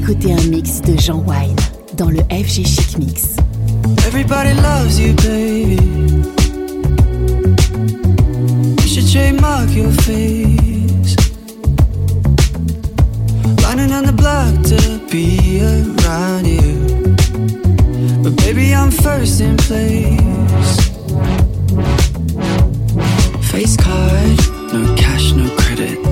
écouter un mix de Jean Wine dans le FG Chic Mix. Everybody loves you, baby. You should trademark your face. Running on the block to be around you. But baby, I'm first in place. Face card, no cash, no credit.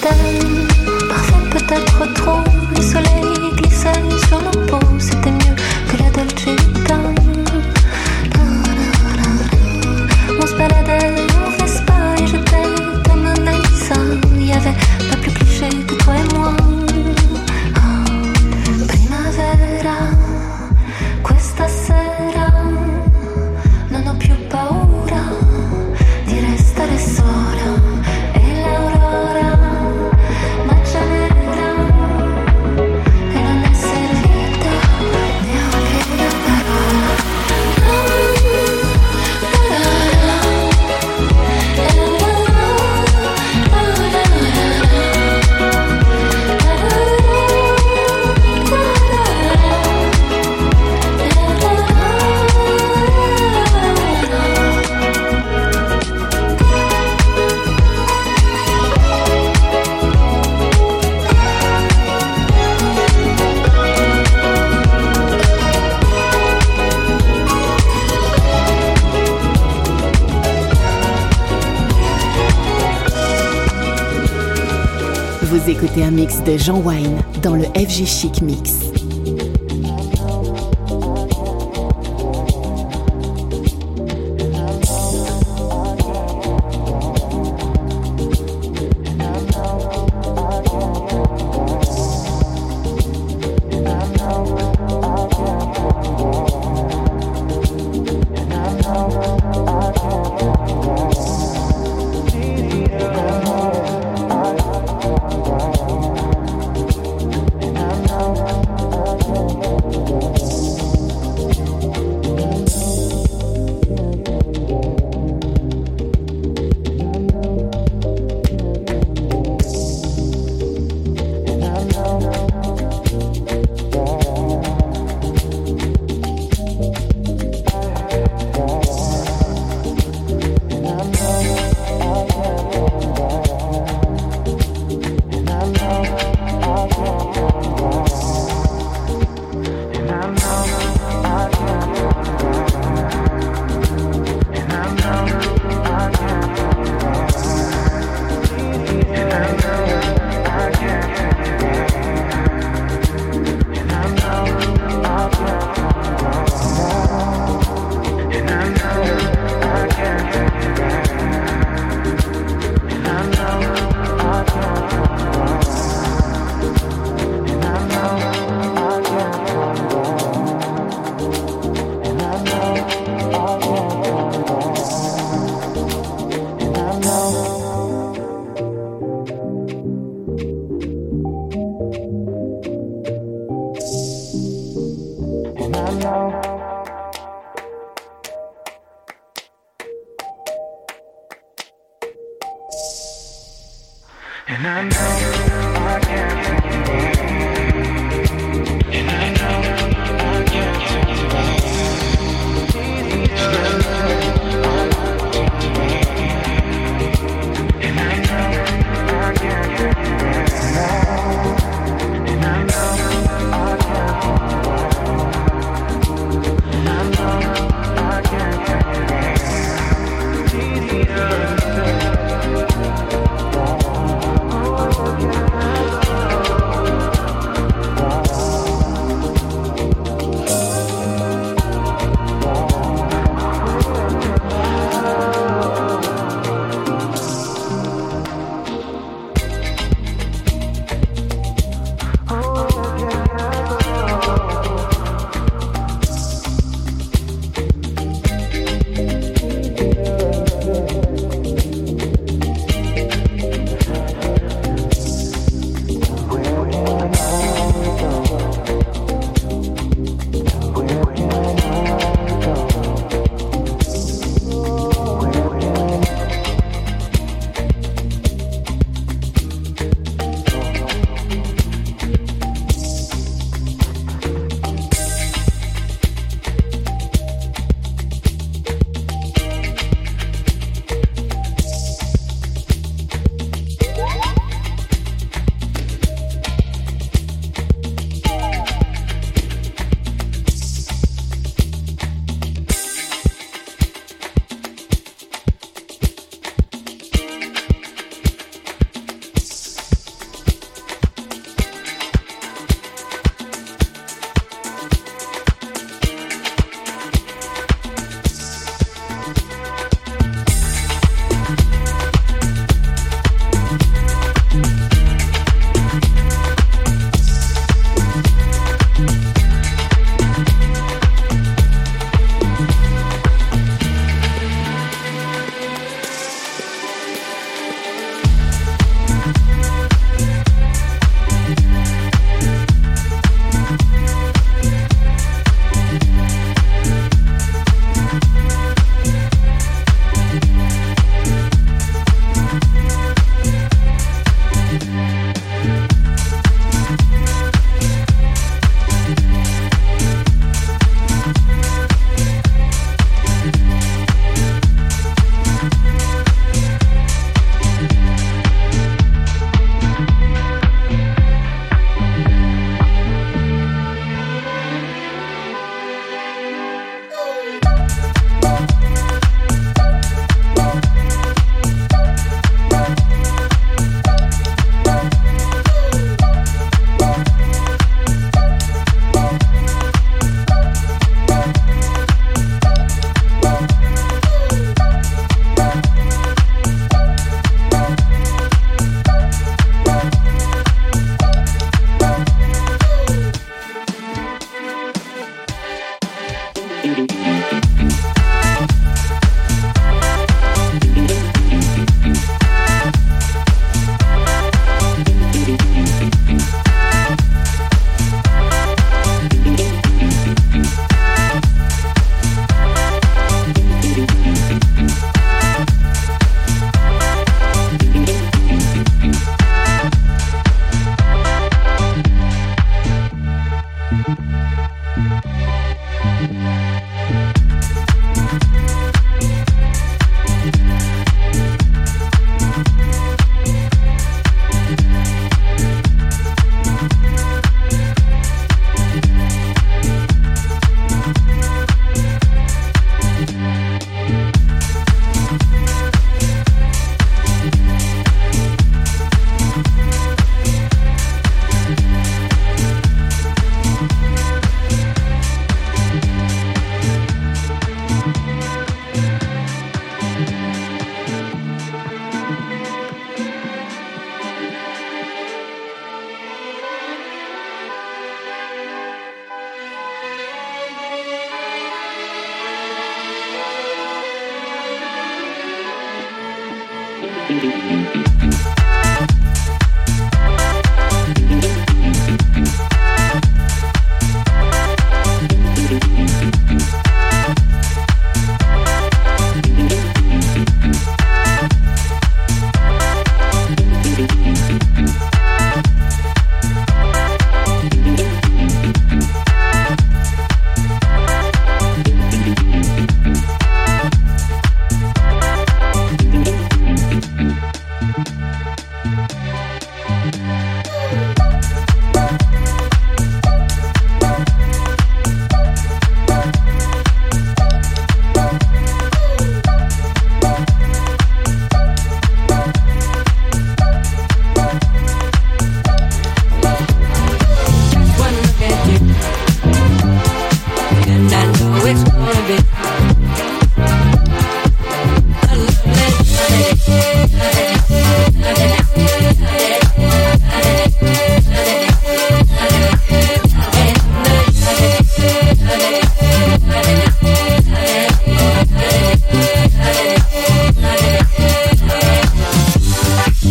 peut-être, parfois peut-être trop, le soleil Mix de Jean Wine dans le FG Chic Mix.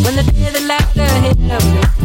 When the day the laughter hit me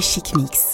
Chic Mix.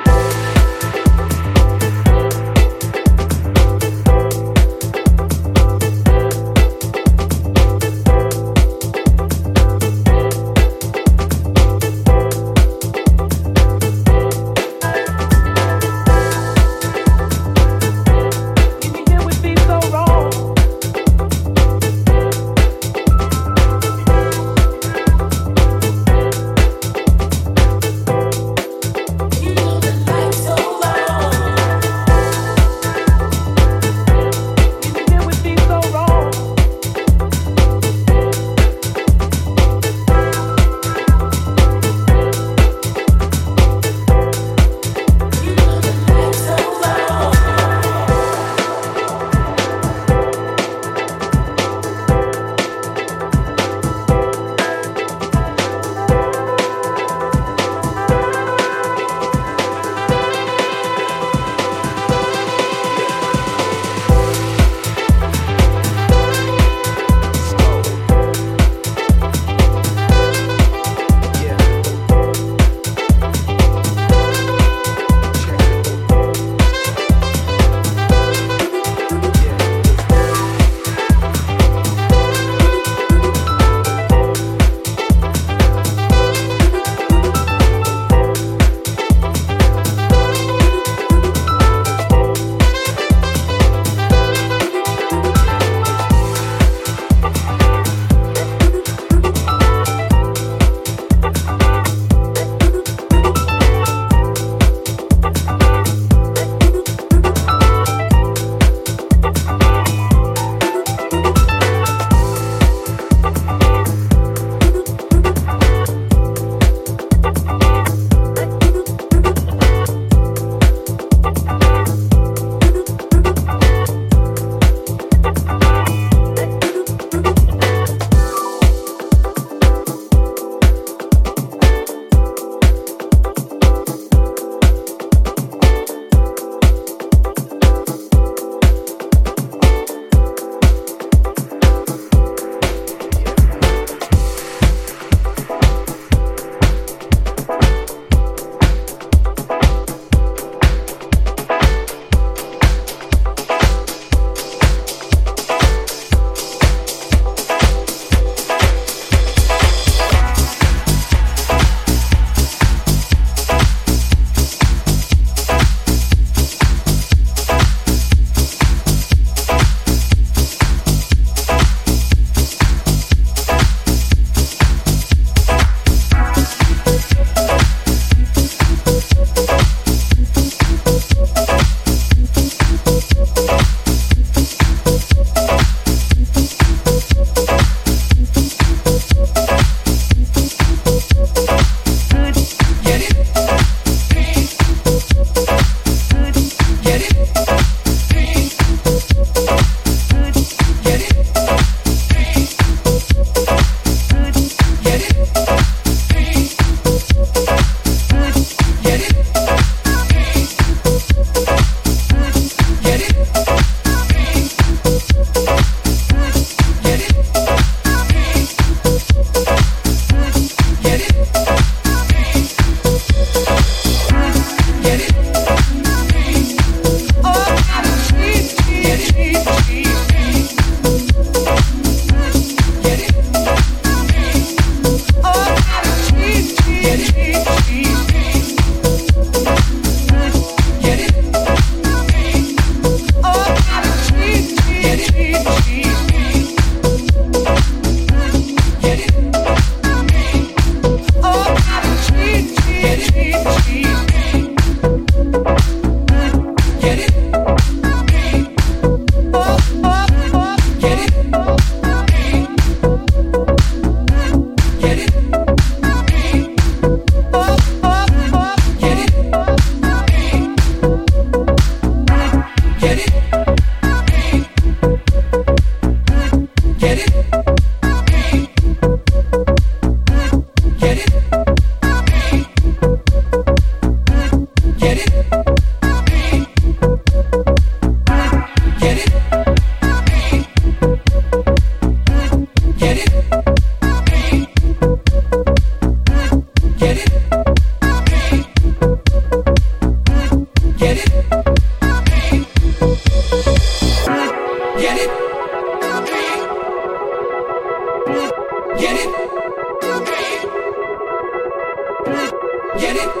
Get it?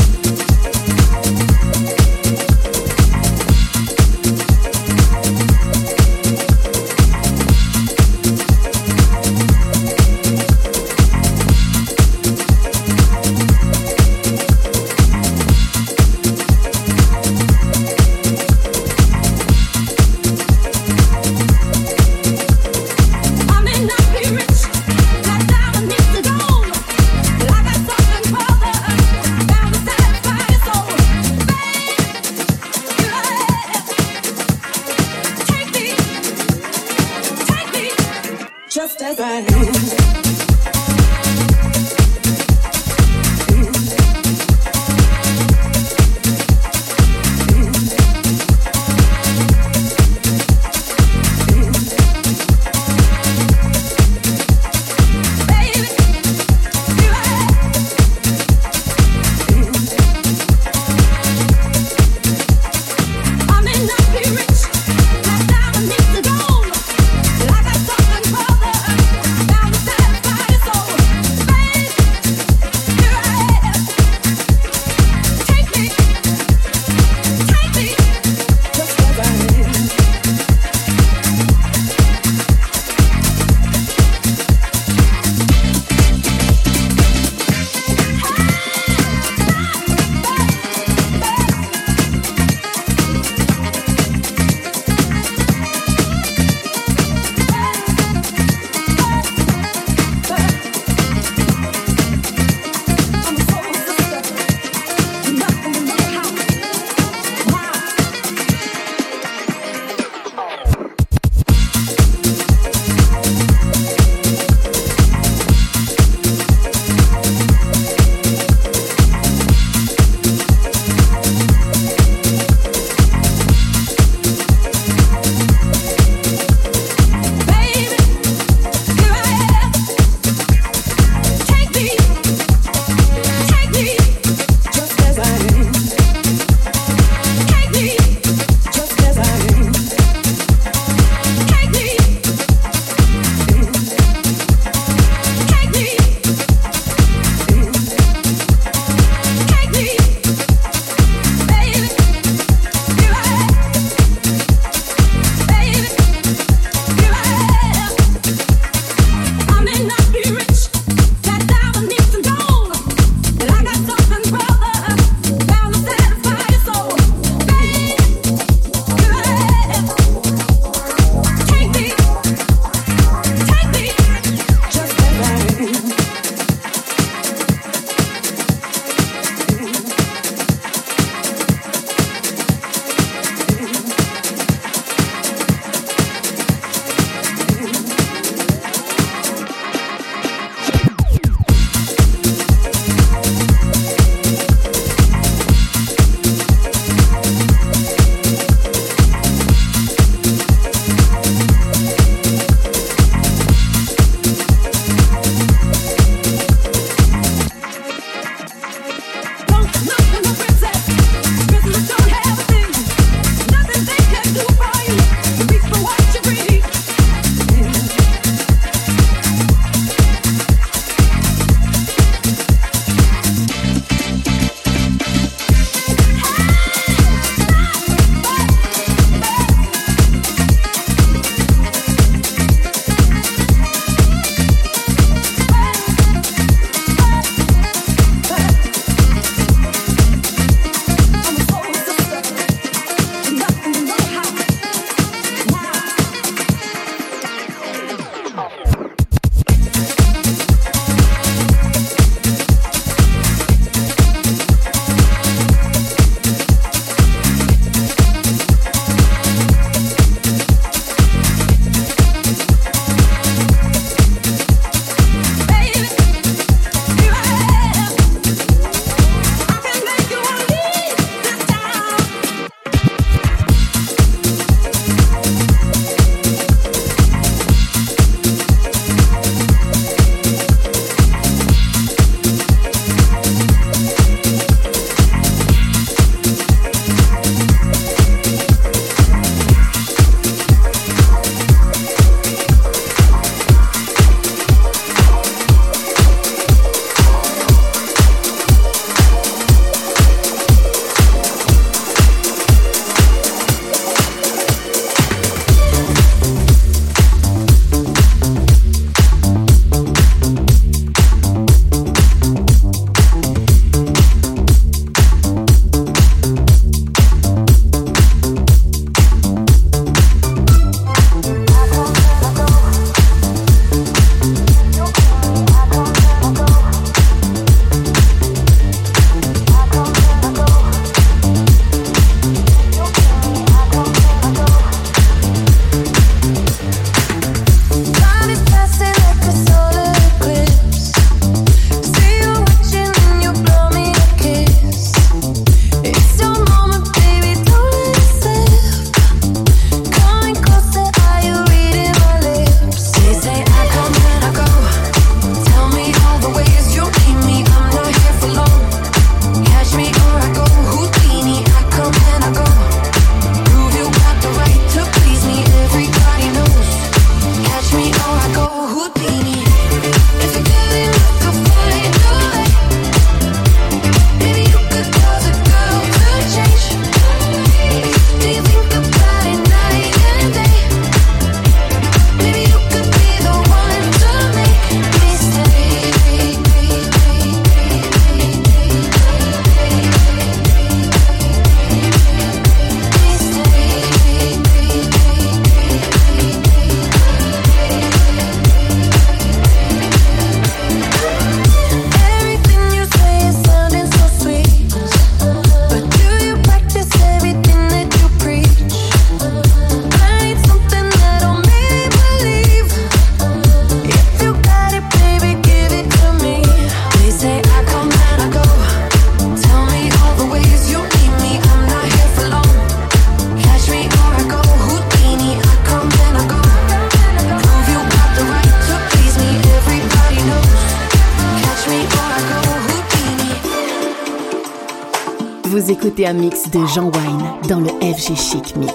Mix de Jean Wine dans le FG Chic Mix.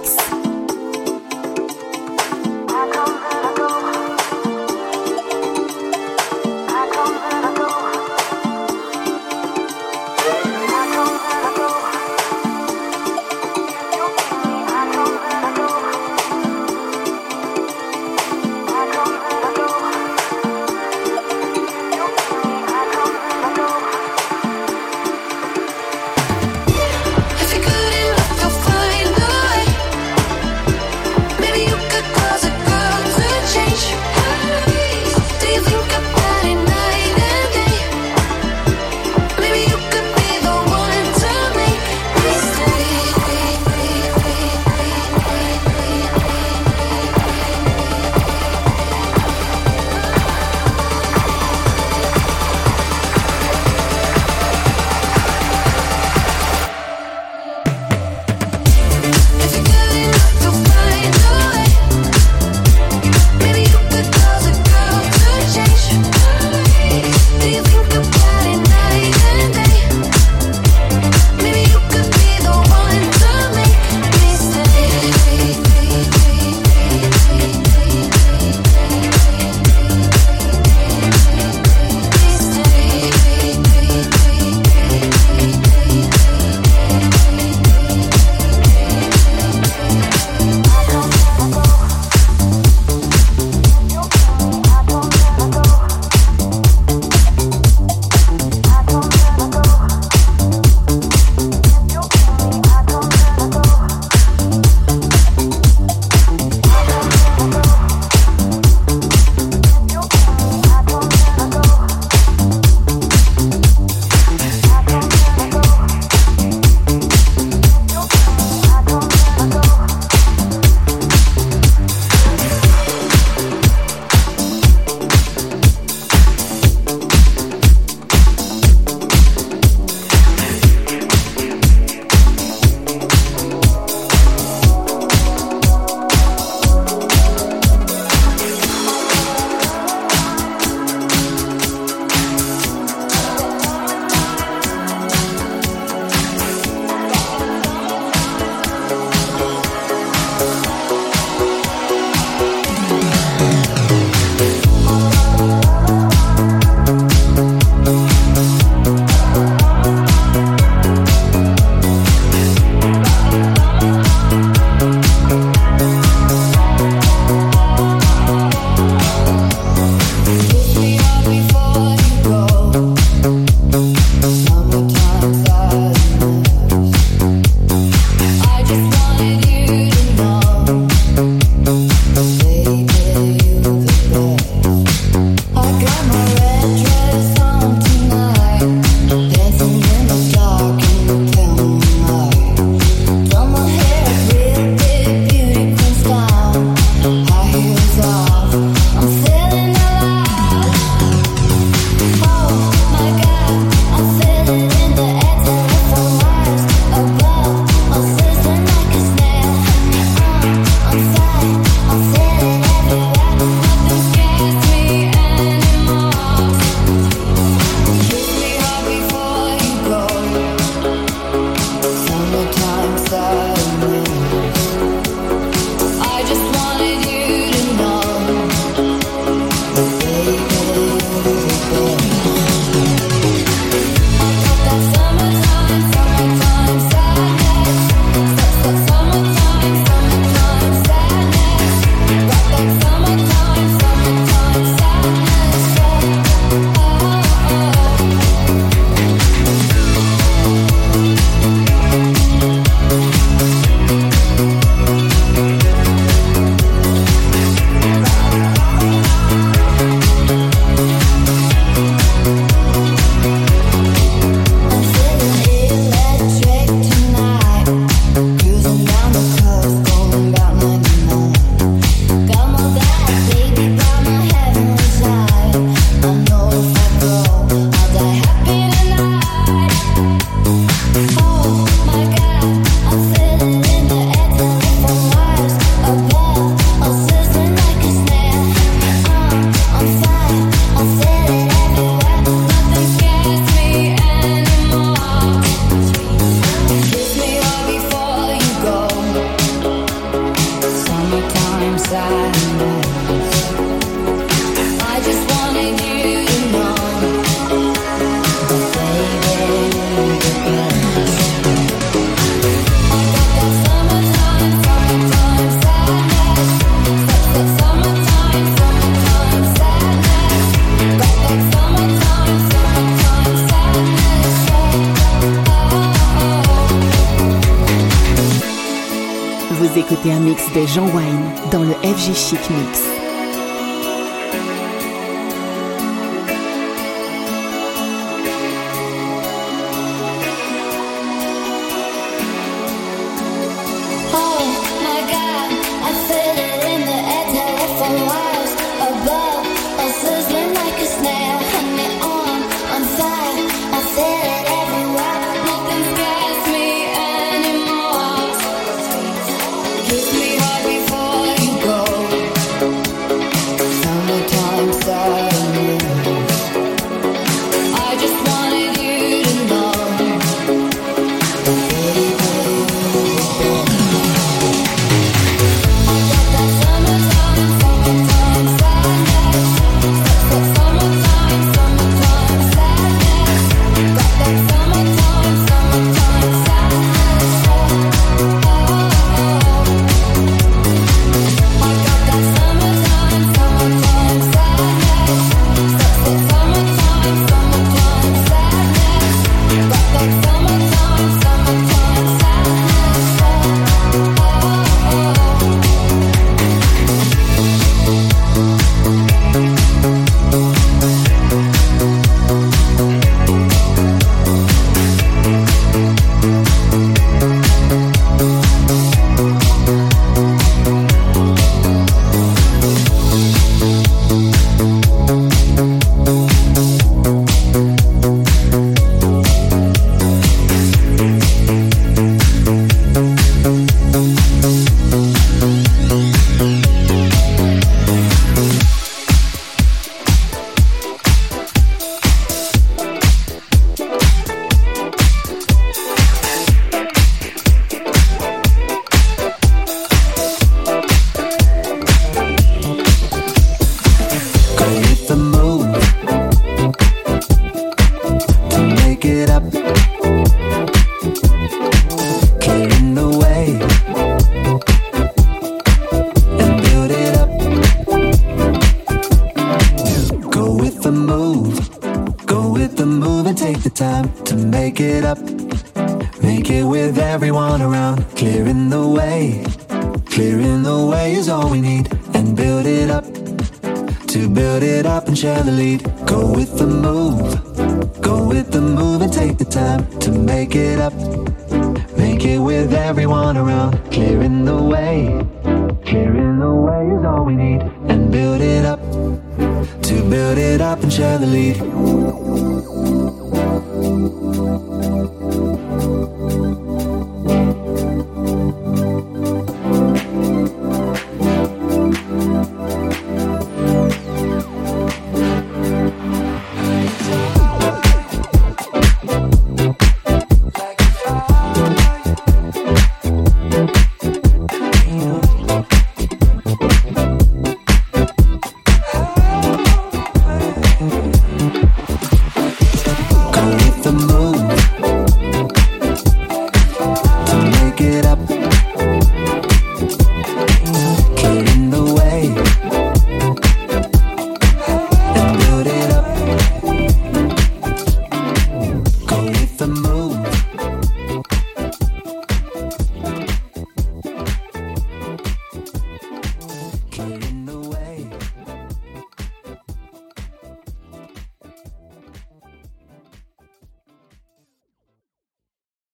Le